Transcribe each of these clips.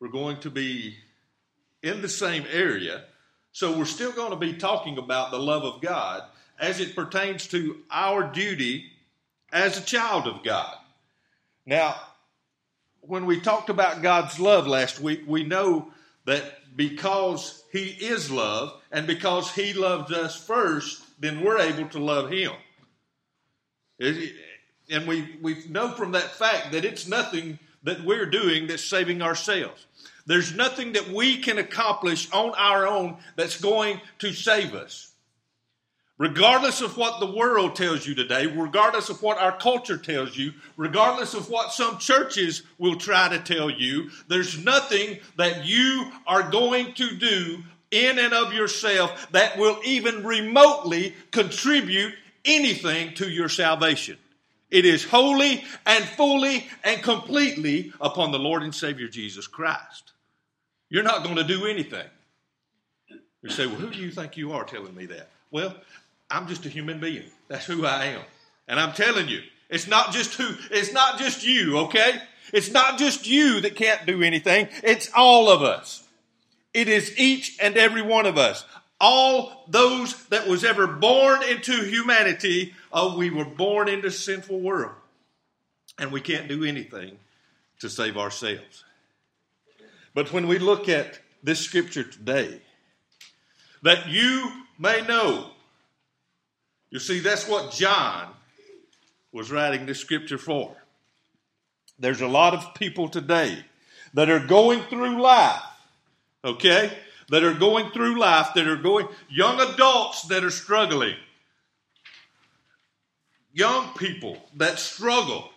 we're going to be in the same area. So we're still going to be talking about the love of God as it pertains to our duty as a child of God. Now, when we talked about God's love last week, we know that because He is love and because He loved us first, then we're able to love Him. And we, we know from that fact that it's nothing that we're doing that's saving ourselves. There's nothing that we can accomplish on our own that's going to save us. Regardless of what the world tells you today, regardless of what our culture tells you, regardless of what some churches will try to tell you, there's nothing that you are going to do in and of yourself that will even remotely contribute anything to your salvation. It is wholly and fully and completely upon the Lord and Savior Jesus Christ. You're not going to do anything. You say, Well, who do you think you are telling me that? Well, I'm just a human being. That's who I am. And I'm telling you, it's not just who, it's not just you, okay? It's not just you that can't do anything. It's all of us. It is each and every one of us. All those that was ever born into humanity, oh, we were born into sinful world. And we can't do anything to save ourselves. But when we look at this scripture today, that you may know you see, that's what John was writing this scripture for. There's a lot of people today that are going through life, okay? That are going through life, that are going, young adults that are struggling, young people that struggle,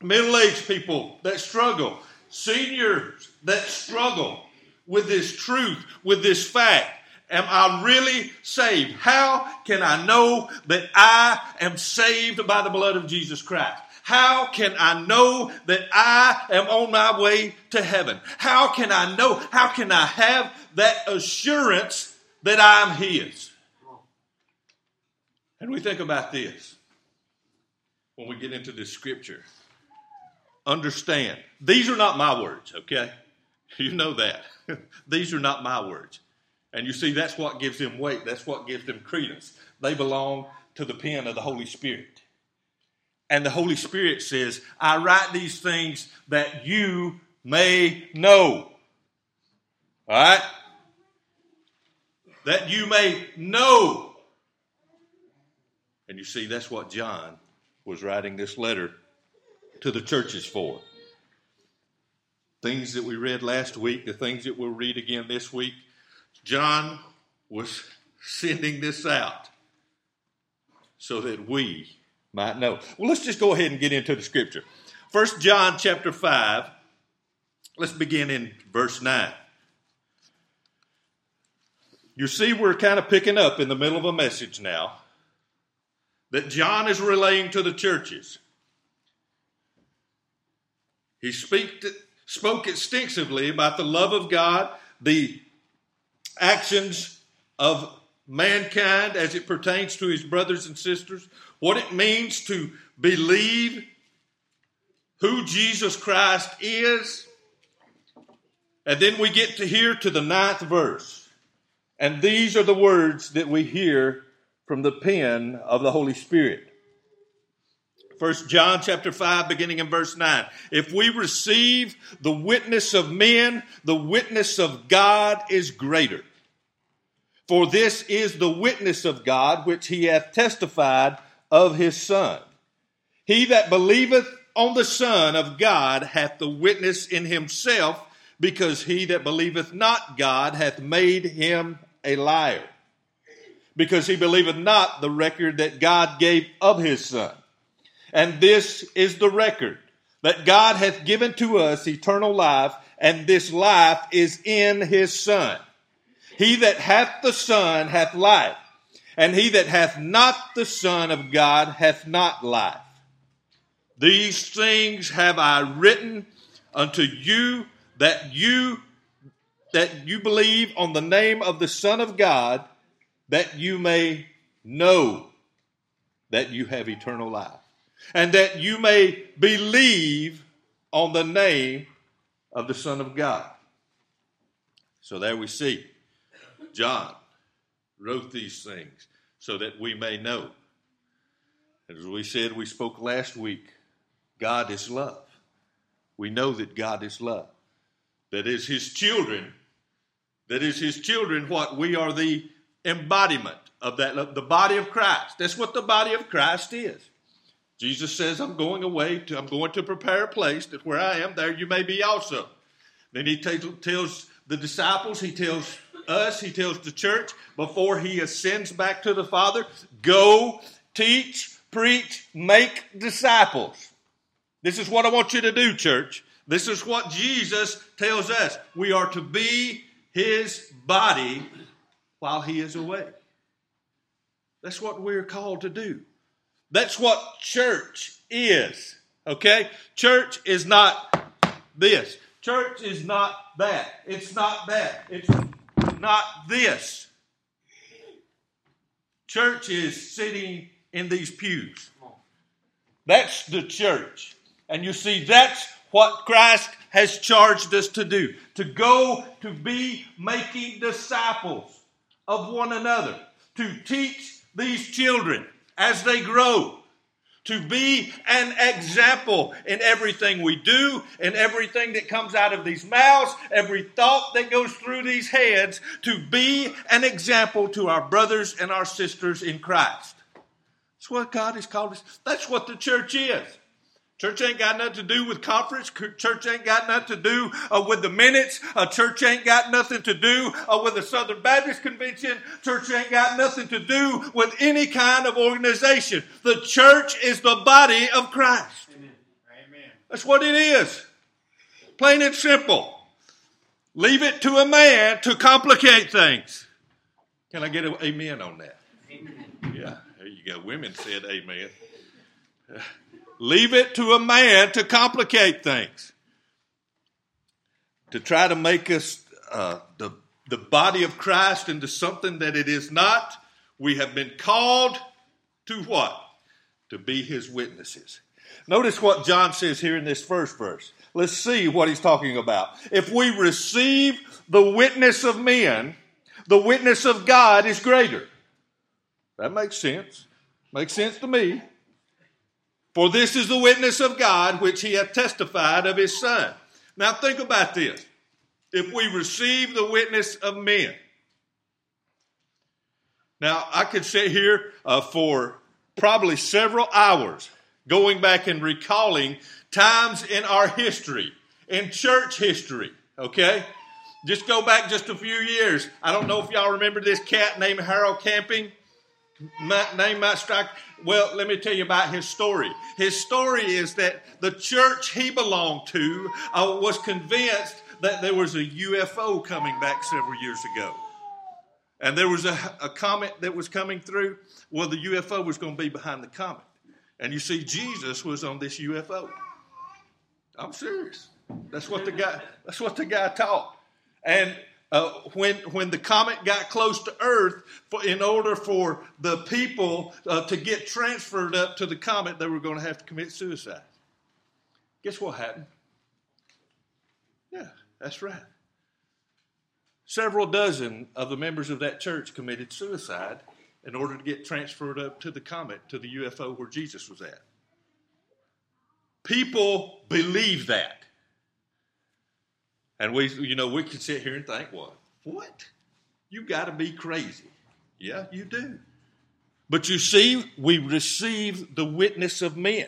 middle aged people that struggle, seniors that struggle with this truth, with this fact Am I really saved? How can I know that I am saved by the blood of Jesus Christ? How can I know that I am on my way to heaven? How can I know? How can I have that assurance that I'm His? And we think about this when we get into this scripture. Understand, these are not my words, okay? You know that. these are not my words. And you see, that's what gives them weight. That's what gives them credence. They belong to the pen of the Holy Spirit. And the Holy Spirit says, I write these things that you may know. All right? That you may know. And you see, that's what John was writing this letter to the churches for. Things that we read last week, the things that we'll read again this week, John was sending this out so that we might know. Well, let's just go ahead and get into the scripture. First John chapter 5, let's begin in verse 9. You see, we're kind of picking up in the middle of a message now that John is relaying to the churches. He speak, spoke extensively about the love of God, the actions of mankind as it pertains to his brothers and sisters, what it means to believe who Jesus Christ is. And then we get to here to the ninth verse. And these are the words that we hear from the pen of the Holy Spirit. First John chapter 5 beginning in verse 9. If we receive the witness of men, the witness of God is greater. For this is the witness of God which he hath testified of his Son. He that believeth on the Son of God hath the witness in himself, because he that believeth not God hath made him a liar. Because he believeth not the record that God gave of his Son. And this is the record that God hath given to us eternal life, and this life is in his Son. He that hath the Son hath life, and he that hath not the Son of God hath not life. These things have I written unto you that you that you believe on the name of the Son of God, that you may know that you have eternal life and that you may believe on the name of the Son of God. So there we see John wrote these things so that we may know. As we said, we spoke last week, God is love. We know that God is love. That is His children. That is His children. What we are the embodiment of that love, the body of Christ. That's what the body of Christ is. Jesus says, I'm going away to, I'm going to prepare a place that where I am, there you may be also. Then he t- tells the disciples, he tells us, he tells the church before he ascends back to the Father, go, teach, preach, make disciples. This is what I want you to do, church. This is what Jesus tells us. We are to be his body while he is away. That's what we're called to do. That's what church is. Okay? Church is not this. Church is not that. It's not that. It's not this. Church is sitting in these pews. That's the church. And you see, that's what Christ has charged us to do to go to be making disciples of one another, to teach these children as they grow, to be an example in everything we do, in everything that comes out of these mouths, every thought that goes through these heads, to be an example to our brothers and our sisters in Christ. That's what God has called us. That's what the church is. Church ain't got nothing to do with conference. Church ain't got nothing to do uh, with the minutes. Uh, church ain't got nothing to do uh, with the Southern Baptist Convention. Church ain't got nothing to do with any kind of organization. The church is the body of Christ. Amen. That's what it is. Plain and simple. Leave it to a man to complicate things. Can I get an amen on that? Amen. Yeah, there you go. Women said amen. Leave it to a man to complicate things, to try to make us uh, the, the body of Christ into something that it is not. We have been called to what? To be his witnesses. Notice what John says here in this first verse. Let's see what he's talking about. If we receive the witness of men, the witness of God is greater. That makes sense. Makes sense to me. For this is the witness of God which he hath testified of his Son. Now think about this. If we receive the witness of men, now I could sit here uh, for probably several hours going back and recalling times in our history, in church history, okay? Just go back just a few years. I don't know if y'all remember this cat named Harold Camping. My name might strike. Well, let me tell you about his story. His story is that the church he belonged to uh, was convinced that there was a UFO coming back several years ago. And there was a, a comet that was coming through. Well, the UFO was going to be behind the comet. And you see, Jesus was on this UFO. I'm serious. That's what the guy. That's what the guy taught. And uh, when when the comet got close to Earth, for, in order for the people uh, to get transferred up to the comet, they were going to have to commit suicide. Guess what happened? Yeah, that's right. Several dozen of the members of that church committed suicide in order to get transferred up to the comet, to the UFO where Jesus was at. People believe that. And we, you know, we can sit here and think, well, what? You've got to be crazy. Yeah, you do. But you see, we receive the witness of men.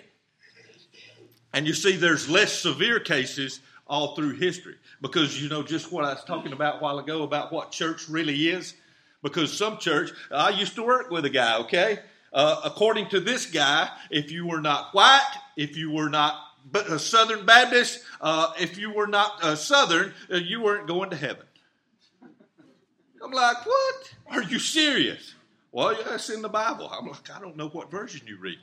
And you see, there's less severe cases all through history because you know just what I was talking about a while ago about what church really is. Because some church, I used to work with a guy, okay? Uh, according to this guy, if you were not white, if you were not but a Southern Baptist, uh, if you were not a Southern, uh, you weren't going to heaven. I'm like, what? Are you serious? Well, yeah, it's in the Bible. I'm like, I don't know what version you read.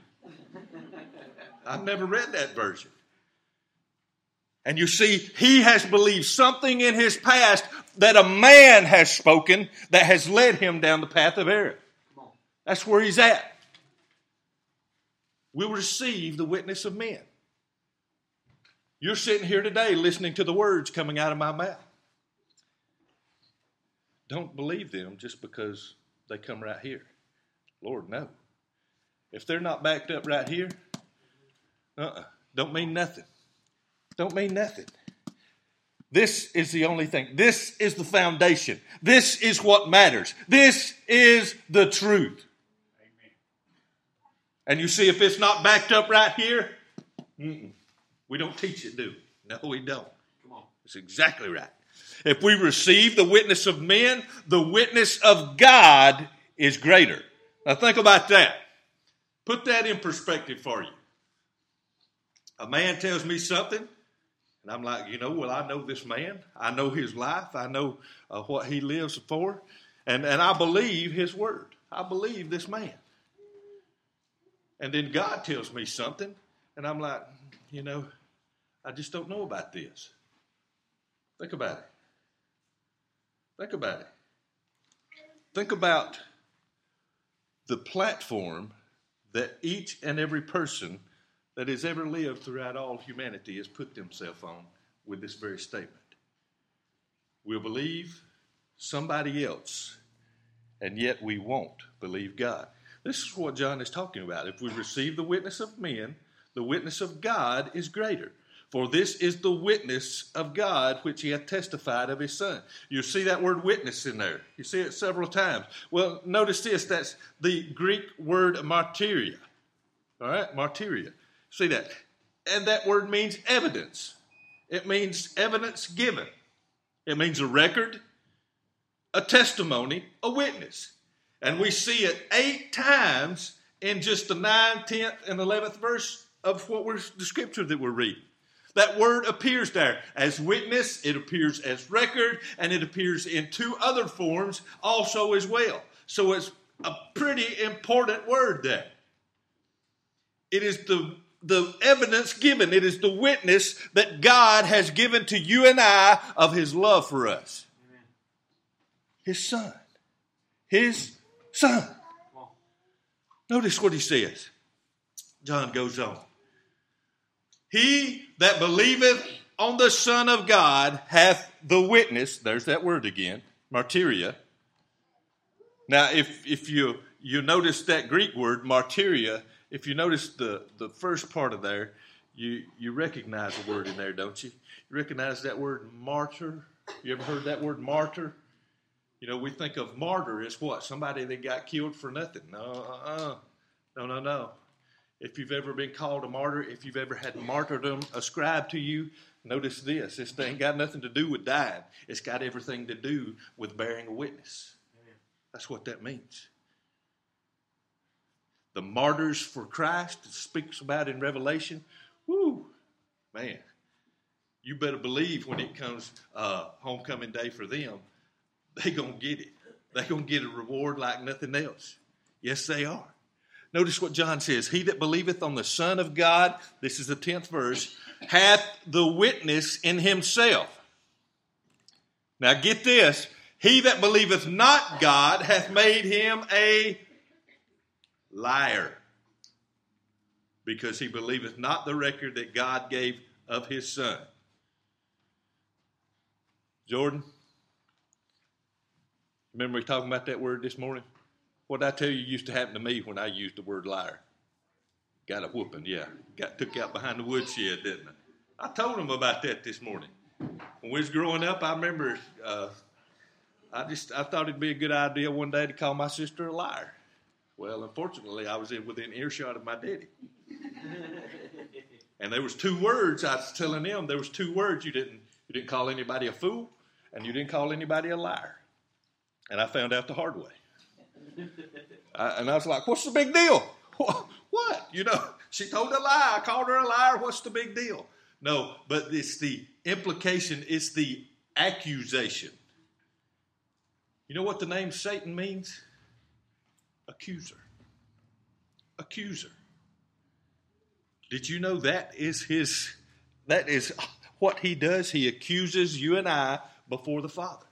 I've never read that version. And you see, he has believed something in his past that a man has spoken that has led him down the path of error. That's where he's at. We'll receive the witness of men. You're sitting here today listening to the words coming out of my mouth. Don't believe them just because they come right here. Lord, no. If they're not backed up right here, uh-uh, don't mean nothing. Don't mean nothing. This is the only thing. This is the foundation. This is what matters. This is the truth. Amen. And you see, if it's not backed up right here, we don't teach it, do we? No, we don't. Come on. It's exactly right. If we receive the witness of men, the witness of God is greater. Now think about that. Put that in perspective for you. A man tells me something, and I'm like, you know, well, I know this man. I know his life. I know uh, what he lives for. And, and I believe his word. I believe this man. And then God tells me something, and I'm like, you know, I just don't know about this. Think about it. Think about it. Think about the platform that each and every person that has ever lived throughout all humanity has put themselves on with this very statement. We'll believe somebody else, and yet we won't believe God. This is what John is talking about. If we receive the witness of men, the witness of God is greater. For this is the witness of God which he hath testified of his Son. You see that word witness in there. You see it several times. Well, notice this that's the Greek word martyria. All right, martyria. See that? And that word means evidence, it means evidence given, it means a record, a testimony, a witness. And we see it eight times in just the 9th, 10th, and 11th verse of what we're the scripture that we're reading. That word appears there as witness, it appears as record, and it appears in two other forms also as well. So it's a pretty important word there. It is the, the evidence given, it is the witness that God has given to you and I of his love for us. Amen. His son. His son. Notice what he says. John goes on. He that believeth on the Son of God hath the witness. There's that word again, martyria. Now, if, if you, you notice that Greek word, martyria, if you notice the, the first part of there, you, you recognize the word in there, don't you? You recognize that word martyr? You ever heard that word martyr? You know, we think of martyr as what? Somebody that got killed for nothing. No, uh-uh. no, no, no. If you've ever been called a martyr, if you've ever had martyrdom ascribed to you, notice this. This thing got nothing to do with dying. It's got everything to do with bearing a witness. That's what that means. The martyrs for Christ it speaks about in Revelation. Whoo, man. You better believe when it comes uh, homecoming day for them, they gonna get it. They gonna get a reward like nothing else. Yes, they are. Notice what John says He that believeth on the Son of God, this is the 10th verse, hath the witness in himself. Now get this He that believeth not God hath made him a liar, because he believeth not the record that God gave of his Son. Jordan, remember we talking about that word this morning? What I tell you used to happen to me when I used the word liar? Got a whooping, yeah. Got took out behind the woodshed, didn't I? I told him about that this morning. When we was growing up, I remember uh, I just I thought it'd be a good idea one day to call my sister a liar. Well, unfortunately, I was in within earshot of my daddy. and there was two words I was telling them. There was two words you didn't you didn't call anybody a fool, and you didn't call anybody a liar. And I found out the hard way. I, and I was like, what's the big deal? What? You know, she told a lie. I called her a liar. What's the big deal? No, but it's the implication, it's the accusation. You know what the name Satan means? Accuser. Accuser. Did you know that is his that is ah, what he does? He accuses you and I before the Father.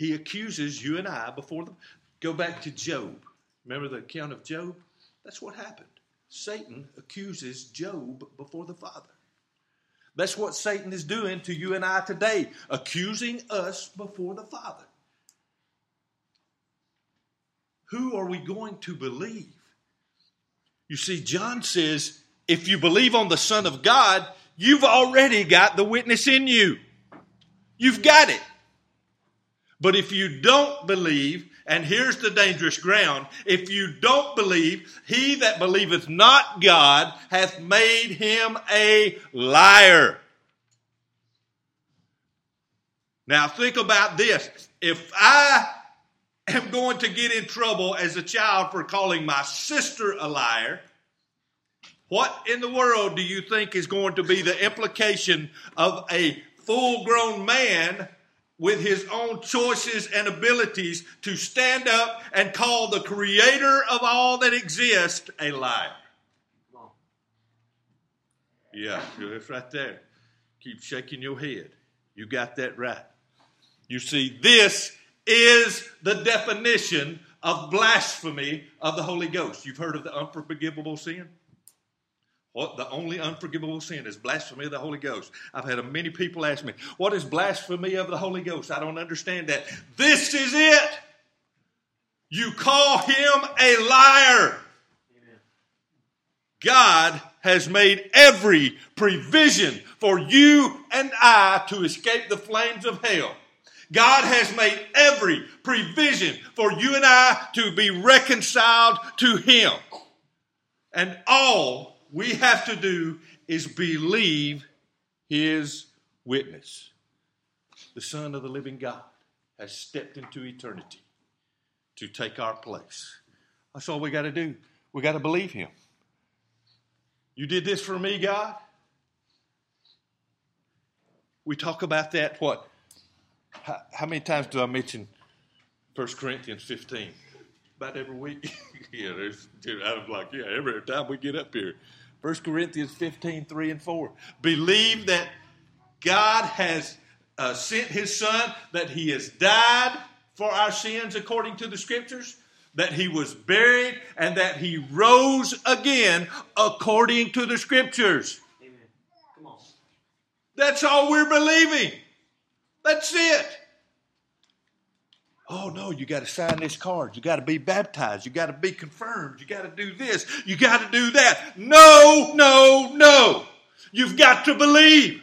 He accuses you and I before them. Go back to Job. Remember the account of Job? That's what happened. Satan accuses Job before the Father. That's what Satan is doing to you and I today, accusing us before the Father. Who are we going to believe? You see, John says, if you believe on the Son of God, you've already got the witness in you. You've got it. But if you don't believe, and here's the dangerous ground if you don't believe, he that believeth not God hath made him a liar. Now think about this. If I am going to get in trouble as a child for calling my sister a liar, what in the world do you think is going to be the implication of a full grown man with his own choices and abilities to stand up and call the creator of all that exists a liar? Yeah, it's right there. Keep shaking your head. You got that right. You see, this is the definition of blasphemy of the Holy Ghost. You've heard of the unforgivable sin? What the only unforgivable sin is blasphemy of the Holy Ghost. I've had many people ask me, "What is blasphemy of the Holy Ghost?" I don't understand that. This is it. You call him a liar. God has made every provision for you and I to escape the flames of hell. God has made every provision for you and I to be reconciled to Him. And all we have to do is believe His witness. The Son of the living God has stepped into eternity to take our place. That's all we got to do. We got to believe Him. You did this for me, God. We talk about that, what? How, how many times do I mention 1 Corinthians 15? About every week. yeah, there's, I'm like, yeah, every time we get up here. 1 Corinthians 15, 3 and 4. Believe that God has uh, sent his son, that he has died for our sins according to the scriptures, that he was buried, and that he rose again according to the scriptures. Amen. Come on. That's all we're believing. That's it. Oh no, you got to sign this card. You got to be baptized. You got to be confirmed. You got to do this. You got to do that. No, no, no. You've got to believe.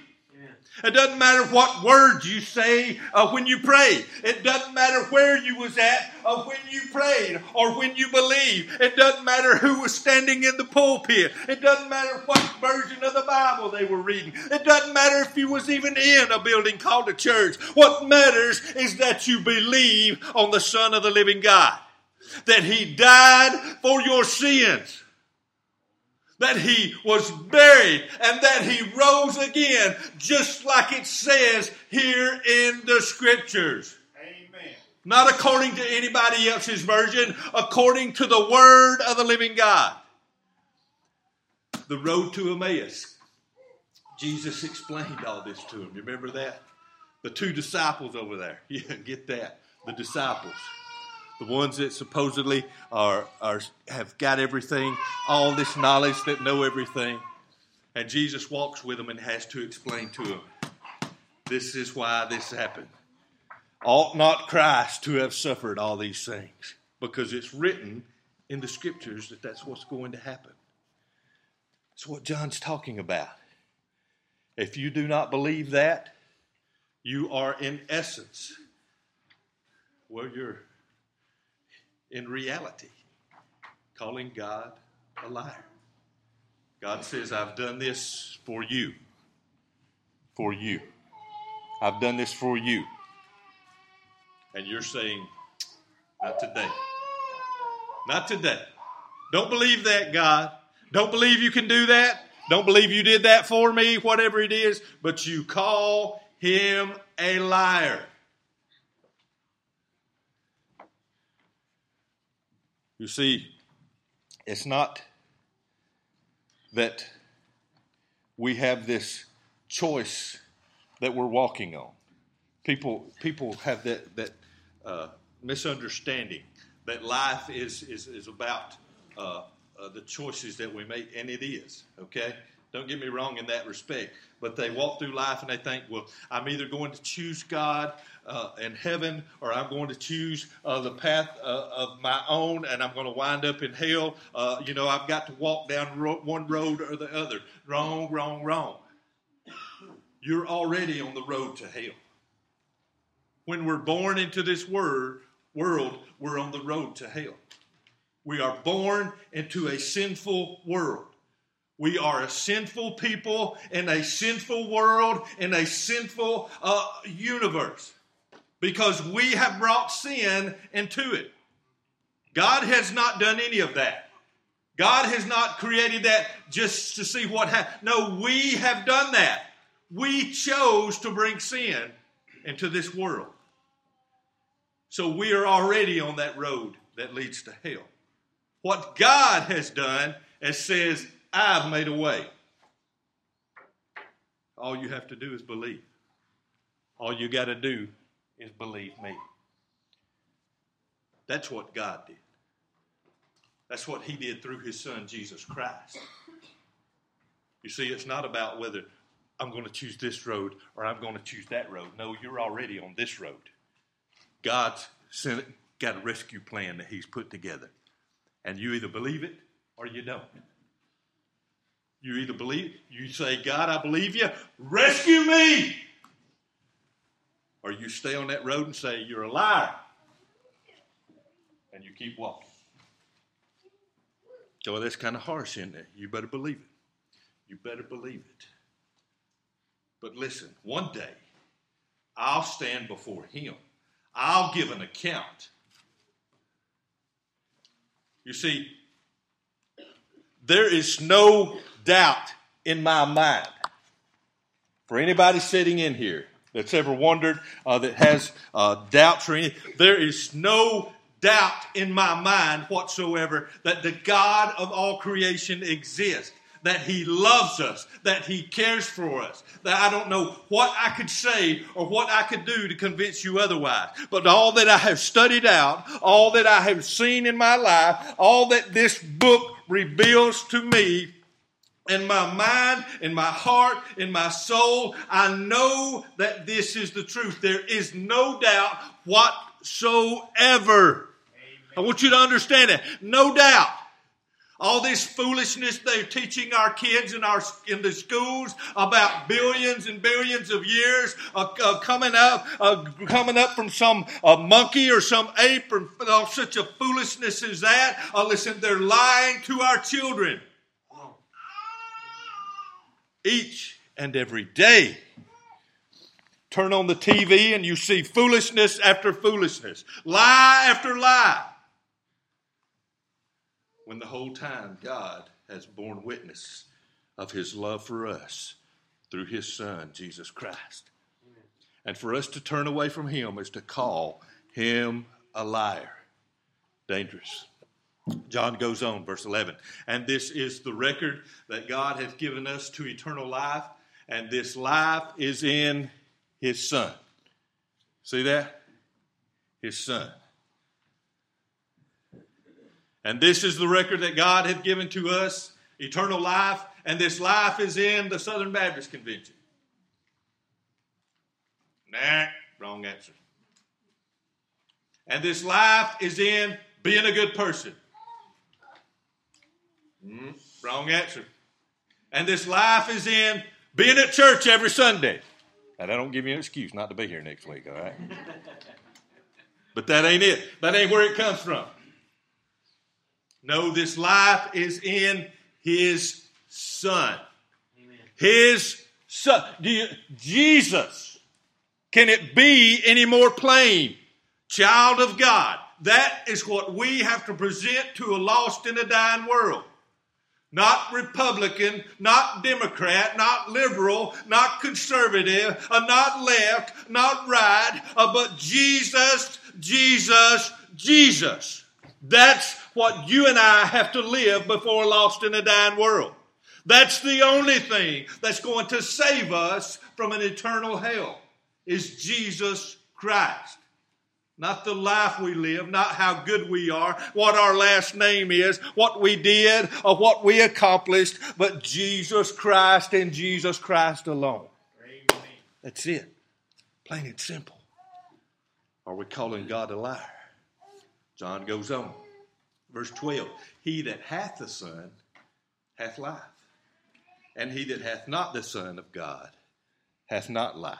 It doesn't matter what words you say uh, when you pray. It doesn't matter where you was at uh, when you prayed or when you believe. It doesn't matter who was standing in the pulpit. It doesn't matter what version of the Bible they were reading. It doesn't matter if you was even in a building called a church. What matters is that you believe on the Son of the living God. That He died for your sins that he was buried and that he rose again, just like it says here in the scriptures. Amen. Not according to anybody else's version, according to the word of the living God. The road to Emmaus. Jesus explained all this to him. Remember that? The two disciples over there. Yeah, get that. The disciples the ones that supposedly are, are have got everything, all this knowledge that know everything. And Jesus walks with them and has to explain to them, this is why this happened. Ought not Christ to have suffered all these things? Because it's written in the scriptures that that's what's going to happen. It's what John's talking about. If you do not believe that, you are in essence, well, you're in reality, calling God a liar. God says, I've done this for you. For you. I've done this for you. And you're saying, not today. Not today. Don't believe that, God. Don't believe you can do that. Don't believe you did that for me, whatever it is. But you call him a liar. You see, it's not that we have this choice that we're walking on. People, people have that, that uh, misunderstanding that life is, is, is about uh, uh, the choices that we make, and it is, okay? Don't get me wrong in that respect. But they walk through life and they think, well, I'm either going to choose God uh, in heaven or I'm going to choose uh, the path uh, of my own and I'm going to wind up in hell. Uh, you know, I've got to walk down ro- one road or the other. Wrong, wrong, wrong. You're already on the road to hell. When we're born into this word, world, we're on the road to hell. We are born into a sinful world. We are a sinful people in a sinful world, in a sinful uh, universe, because we have brought sin into it. God has not done any of that. God has not created that just to see what happens. No, we have done that. We chose to bring sin into this world. So we are already on that road that leads to hell. What God has done is says, I've made a way. All you have to do is believe. All you got to do is believe me. That's what God did. That's what He did through His Son, Jesus Christ. You see, it's not about whether I'm going to choose this road or I'm going to choose that road. No, you're already on this road. God's got a rescue plan that He's put together. And you either believe it or you don't. You either believe, you say, God, I believe you, rescue me. Or you stay on that road and say, You're a liar. And you keep walking. So that's kind of harsh, isn't it? You better believe it. You better believe it. But listen, one day I'll stand before Him, I'll give an account. You see, there is no doubt in my mind. For anybody sitting in here that's ever wondered, uh, that has uh, doubts or anything, there is no doubt in my mind whatsoever that the God of all creation exists that He loves us, that He cares for us, that I don't know what I could say or what I could do to convince you otherwise. But all that I have studied out, all that I have seen in my life, all that this book reveals to me in my mind, in my heart, in my soul, I know that this is the truth. There is no doubt whatsoever. Amen. I want you to understand that. No doubt. All this foolishness they're teaching our kids in our in the schools about billions and billions of years uh, uh, coming up, uh, coming up from some monkey or some ape or such a foolishness as that. Uh, listen, they're lying to our children each and every day. Turn on the TV and you see foolishness after foolishness, lie after lie when the whole time God has borne witness of his love for us through his Son, Jesus Christ. And for us to turn away from him is to call him a liar. Dangerous. John goes on, verse 11. And this is the record that God has given us to eternal life, and this life is in his Son. See that? His Son. And this is the record that God hath given to us eternal life, and this life is in the Southern Baptist Convention. Nah, wrong answer. And this life is in being a good person. Mm, wrong answer. And this life is in being at church every Sunday. And I don't give you an excuse not to be here next week, all right? but that ain't it. That ain't where it comes from. No, this life is in His Son. Amen. His Son. You, Jesus. Can it be any more plain? Child of God. That is what we have to present to a lost and a dying world. Not Republican, not Democrat, not liberal, not conservative, uh, not left, not right, uh, but Jesus, Jesus, Jesus. That's what you and I have to live before lost in a dying world. That's the only thing that's going to save us from an eternal hell is Jesus Christ. Not the life we live, not how good we are, what our last name is, what we did, or what we accomplished, but Jesus Christ and Jesus Christ alone. Amen. That's it. Plain and simple. Are we calling God a liar? John goes on. Verse 12 He that hath the Son hath life, and he that hath not the Son of God hath not life.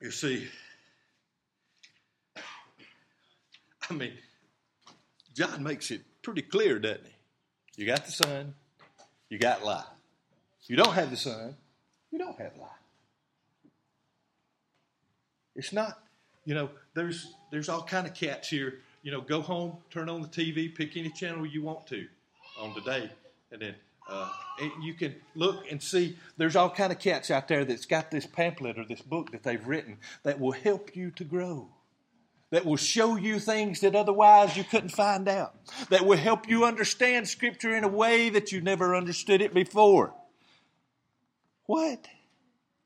You see, I mean, John makes it pretty clear, doesn't he? You got the Son, you got life. You don't have the Son, you don't have life. It's not, you know, there's there's all kind of cats here. You know, go home, turn on the TV, pick any channel you want to on today, and then uh, you can look and see there's all kind of cats out there that's got this pamphlet or this book that they've written that will help you to grow that will show you things that otherwise you couldn't find out that will help you understand scripture in a way that you never understood it before. What?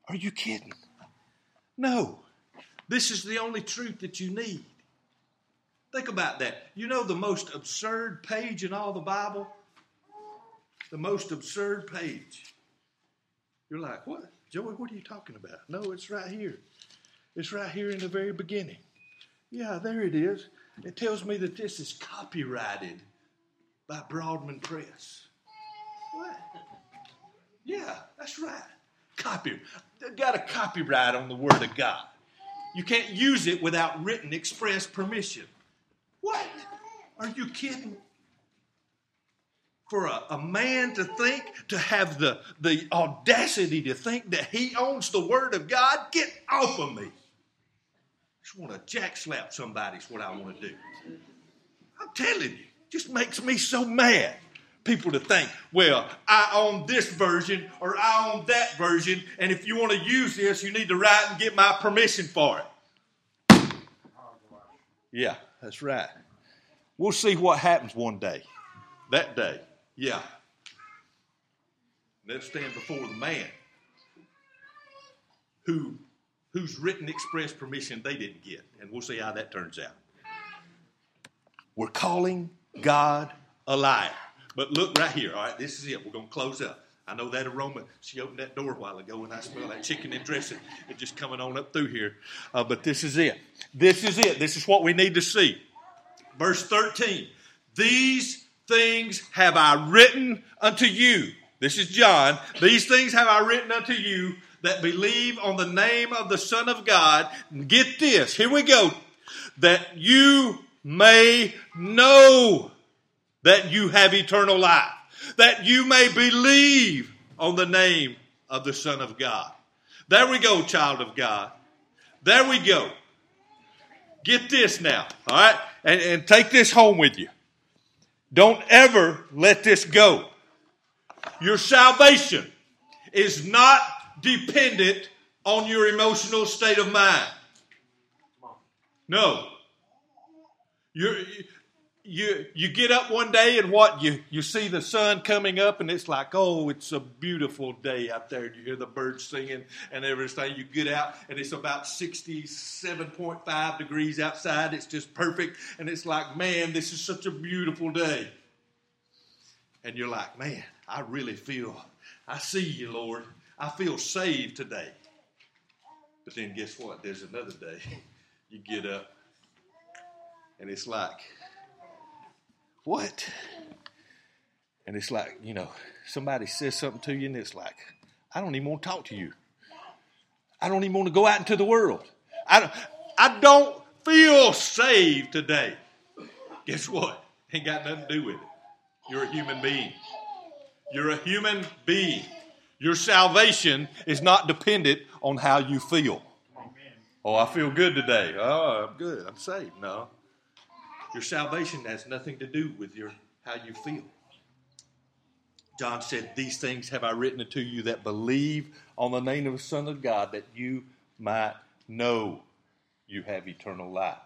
Are you kidding? No. This is the only truth that you need. Think about that. You know the most absurd page in all the bible the most absurd page. You're like, what? Joey, what are you talking about? No, it's right here. It's right here in the very beginning. Yeah, there it is. It tells me that this is copyrighted by Broadman Press. What? Yeah, that's right. Copy. They got a copyright on the Word of God. You can't use it without written express permission. What? Are you kidding? For a, a, man to think, to have the, the audacity to think that he owns the Word of God, get off of me. I Just want to jack slap somebody is what I want to do. I'm telling you, just makes me so mad. People to think, well, I own this version or I own that version, and if you want to use this, you need to write and get my permission for it. Yeah, that's right. We'll see what happens one day. That day. Yeah. They'll stand before the man who whose written express permission they didn't get. And we'll see how that turns out. We're calling God a liar. But look right here. All right, this is it. We're going to close up. I know that aroma. She opened that door a while ago, and I smell that chicken and dressing. It's just coming on up through here. Uh, but this is it. This is it. This is what we need to see. Verse 13. These things have I written unto you. This is John. These things have I written unto you that believe on the name of the Son of God. Get this. Here we go. That you may know that you have eternal life. That you may believe on the name of the Son of God. There we go, child of God. There we go. Get this now, all right? And, and take this home with you. Don't ever let this go. Your salvation is not dependent on your emotional state of mind. No. You're, you you get up one day and what? You you see the sun coming up and it's like oh it's a beautiful day out there. You hear the birds singing and everything. You get out and it's about 67.5 degrees outside. It's just perfect. And it's like man this is such a beautiful day. And you're like man I really feel I see you Lord. I feel saved today. But then guess what? There's another day. You get up and it's like what? And it's like, you know, somebody says something to you, and it's like, I don't even want to talk to you. I don't even want to go out into the world. I don't, I don't feel saved today. Guess what? Ain't got nothing to do with it. You're a human being. You're a human being. Your salvation is not dependent on how you feel. Oh, I feel good today. Oh, I'm good. I'm saved. No. Your salvation has nothing to do with your how you feel. John said, These things have I written unto you that believe on the name of the Son of God, that you might know you have eternal life.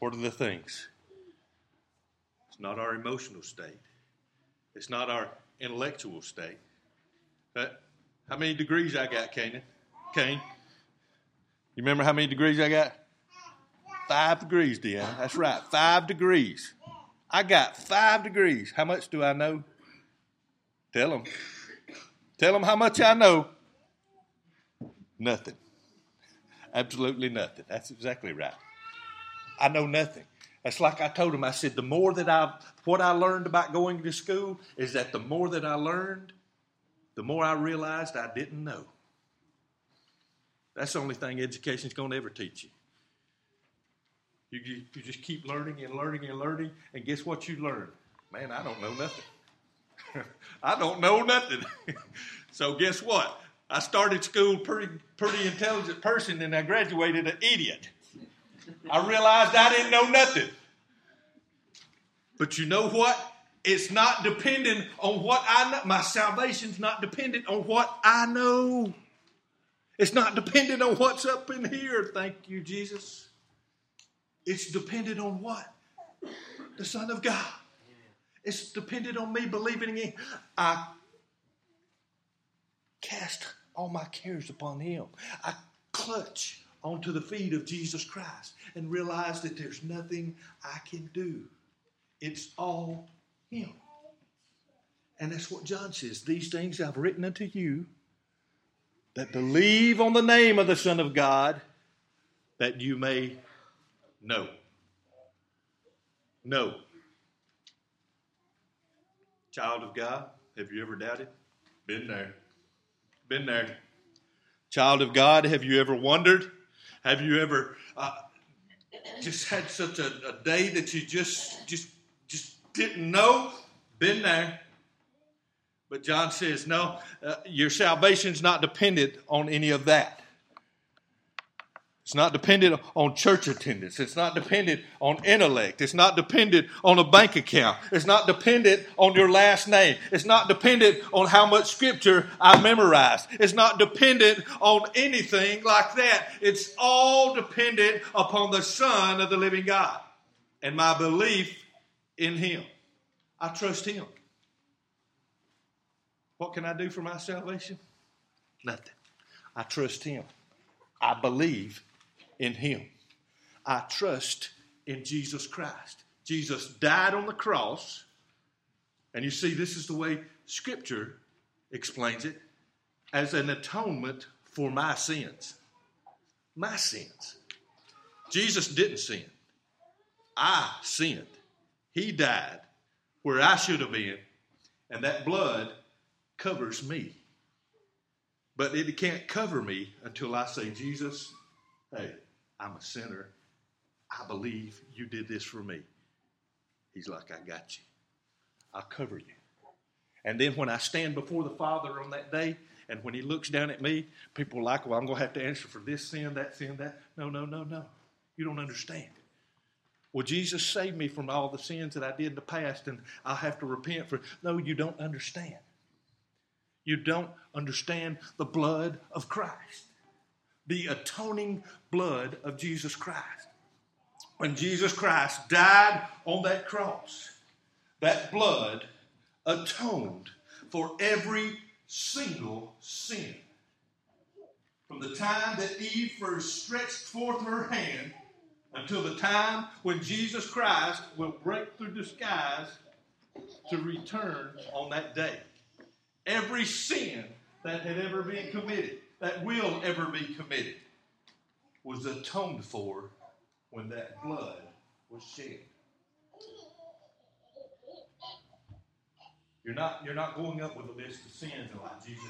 What are the things? It's not our emotional state, it's not our intellectual state. But How many degrees I got, Canaan? Kane? You remember how many degrees I got? Five degrees, Deanna. That's right. Five degrees. I got five degrees. How much do I know? Tell them. Tell them how much I know. Nothing. Absolutely nothing. That's exactly right. I know nothing. That's like I told him. I said, the more that I, what I learned about going to school is that the more that I learned, the more I realized I didn't know. That's the only thing education's going to ever teach you. You, you. you just keep learning and learning and learning, and guess what you learn? Man, I don't know nothing. I don't know nothing. so guess what? I started school pretty pretty intelligent person, and I graduated an idiot. I realized I didn't know nothing. But you know what? It's not dependent on what I know. My salvation's not dependent on what I know. It's not dependent on what's up in here. Thank you, Jesus. It's dependent on what? The Son of God. It's dependent on me believing in Him. I cast all my cares upon Him. I clutch onto the feet of Jesus Christ and realize that there's nothing I can do. It's all Him. And that's what John says. These things I've written unto you that believe on the name of the Son of God, that you may know. No. Child of God, have you ever doubted? Been there. Been there. Child of God, have you ever wondered? Have you ever uh, just had such a, a day that you just just just didn't know? Been there. But John says, no, uh, your salvation's not dependent on any of that. It's not dependent on church attendance. It's not dependent on intellect. It's not dependent on a bank account. It's not dependent on your last name. It's not dependent on how much scripture I memorized. It's not dependent on anything like that. It's all dependent upon the Son of the living God and my belief in Him. I trust Him. What can I do for my salvation? Nothing. I trust Him. I believe in Him. I trust in Jesus Christ. Jesus died on the cross, and you see, this is the way Scripture explains it as an atonement for my sins. My sins. Jesus didn't sin. I sinned. He died where I should have been, and that blood covers me. But it can't cover me until I say, Jesus, hey, I'm a sinner. I believe you did this for me. He's like, I got you. I'll cover you. And then when I stand before the Father on that day, and when He looks down at me, people are like, well, I'm going to have to answer for this sin, that sin, that. No, no, no, no. You don't understand. Well, Jesus saved me from all the sins that I did in the past, and I'll have to repent for. No, you don't understand. You don't understand the blood of Christ the atoning blood of Jesus Christ. When Jesus Christ died on that cross, that blood atoned for every single sin. From the time that Eve first stretched forth her hand until the time when Jesus Christ will break through the skies to return on that day. Every sin that had ever been committed that will ever be committed was atoned for when that blood was shed. You're not, you're not going up with a list of sins and like, Jesus,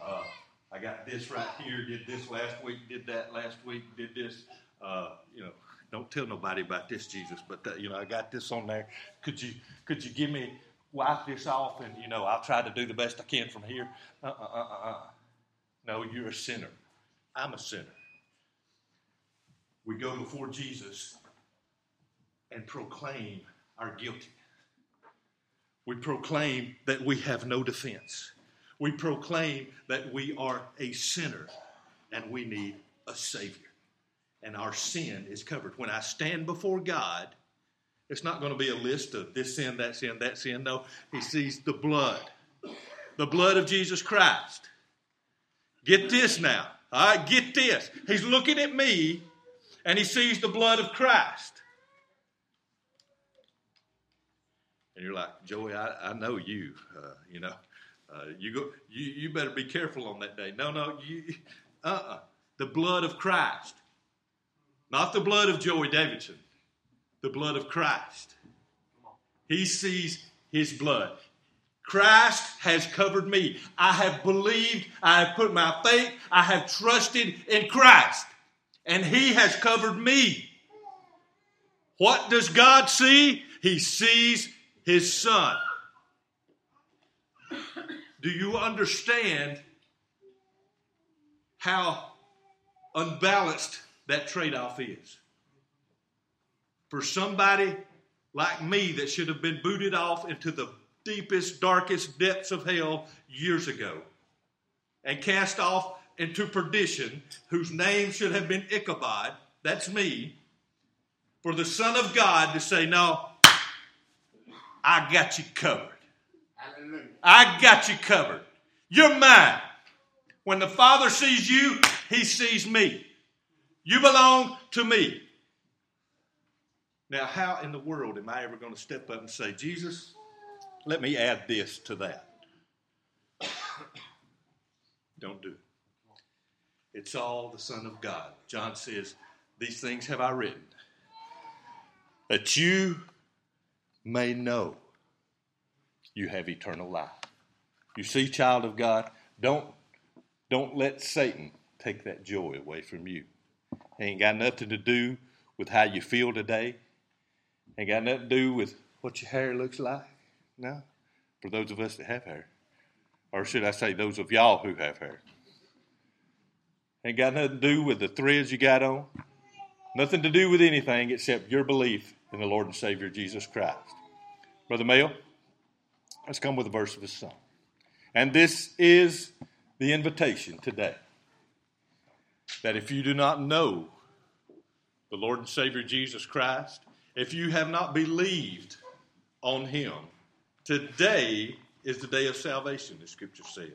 uh, I got this right here, did this last week, did that last week, did this. Uh, you know, don't tell nobody about this, Jesus, but uh, you know, I got this on there. Could you, could you give me, wipe this off, and you know, I'll try to do the best I can from here. Uh, uh, uh, uh. uh. No, you're a sinner. I'm a sinner. We go before Jesus and proclaim our guilty. We proclaim that we have no defense. We proclaim that we are a sinner and we need a Savior. And our sin is covered. When I stand before God, it's not going to be a list of this sin, that sin, that sin. No, He sees the blood, the blood of Jesus Christ Get this now. All right, get this. He's looking at me and he sees the blood of Christ. And you're like, Joey, I, I know you. Uh, you know, uh, you go. You, you better be careful on that day. No, no, you. Uh-uh. The blood of Christ, not the blood of Joey Davidson. The blood of Christ. He sees His blood. Christ has covered me. I have believed, I have put my faith, I have trusted in Christ, and He has covered me. What does God see? He sees His Son. Do you understand how unbalanced that trade off is? For somebody like me that should have been booted off into the deepest, darkest depths of hell years ago and cast off into perdition, whose name should have been Ichabod, that's me, for the Son of God to say, No, I got you covered. Hallelujah. I got you covered. You're mine. When the Father sees you, he sees me. You belong to me. Now, how in the world am I ever going to step up and say, Jesus, let me add this to that. Don't do it. It's all the Son of God. John says, These things have I written, that you may know you have eternal life. You see, child of God, don't, don't let Satan take that joy away from you. It ain't got nothing to do with how you feel today. Ain't got nothing to do with what your hair looks like. No, for those of us that have hair. Or should I say, those of y'all who have hair. Ain't got nothing to do with the threads you got on. Nothing to do with anything except your belief in the Lord and Savior Jesus Christ. Brother Mayo, let's come with a verse of his song. And this is the invitation today that if you do not know the Lord and Savior Jesus Christ, if you have not believed on him, Today is the day of salvation, the scripture says.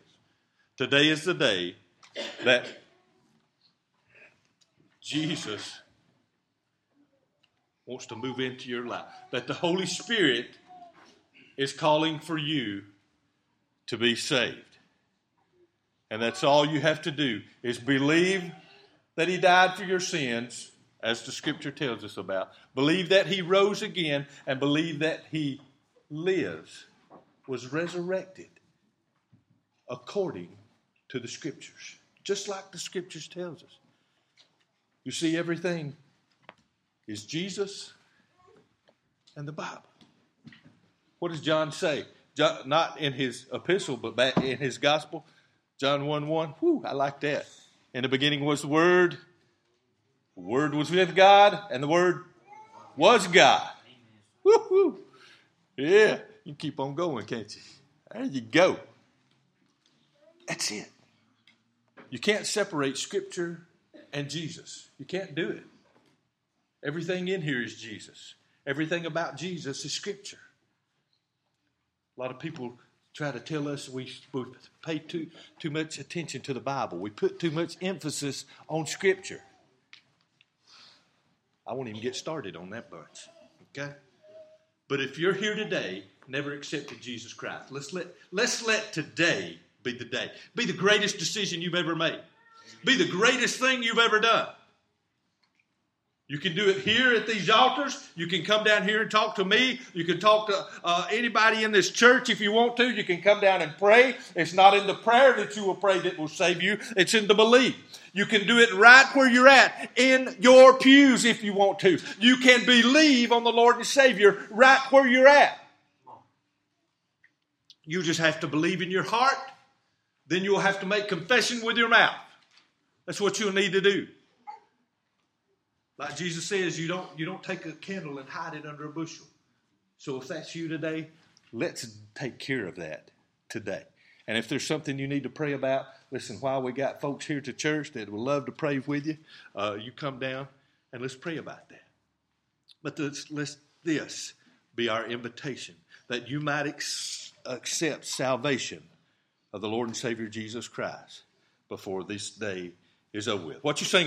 Today is the day that Jesus wants to move into your life, that the Holy Spirit is calling for you to be saved. And that's all you have to do is believe that he died for your sins as the scripture tells us about. Believe that he rose again and believe that he lives, was resurrected according to the scriptures, just like the scriptures tells us. You see, everything is Jesus and the Bible. What does John say? John, not in his epistle, but back in his gospel. John 1 1. Whew, I like that. In the beginning was the Word. The Word was with God, and the Word was God. Woo-hoo. Yeah, you keep on going, can't you? There you go. That's it. You can't separate Scripture and Jesus. You can't do it. Everything in here is Jesus. Everything about Jesus is Scripture. A lot of people try to tell us we, we pay too, too much attention to the Bible. We put too much emphasis on Scripture. I won't even get started on that bunch. Okay? But if you're here today, never accepted Jesus Christ, let's let, let's let today be the day. Be the greatest decision you've ever made. Be the greatest thing you've ever done. You can do it here at these altars. You can come down here and talk to me. You can talk to uh, anybody in this church if you want to. You can come down and pray. It's not in the prayer that you will pray that will save you, it's in the belief. You can do it right where you're at, in your pews if you want to. You can believe on the Lord and Savior right where you're at. You just have to believe in your heart. Then you'll have to make confession with your mouth. That's what you'll need to do. Like Jesus says, you don't, you don't take a candle and hide it under a bushel. So if that's you today, let's take care of that today. And if there's something you need to pray about, listen, while we got folks here to church that would love to pray with you, uh, you come down and let's pray about that. But this, let this be our invitation that you might ex- accept salvation of the Lord and Savior Jesus Christ. before this day is over with. What you singing?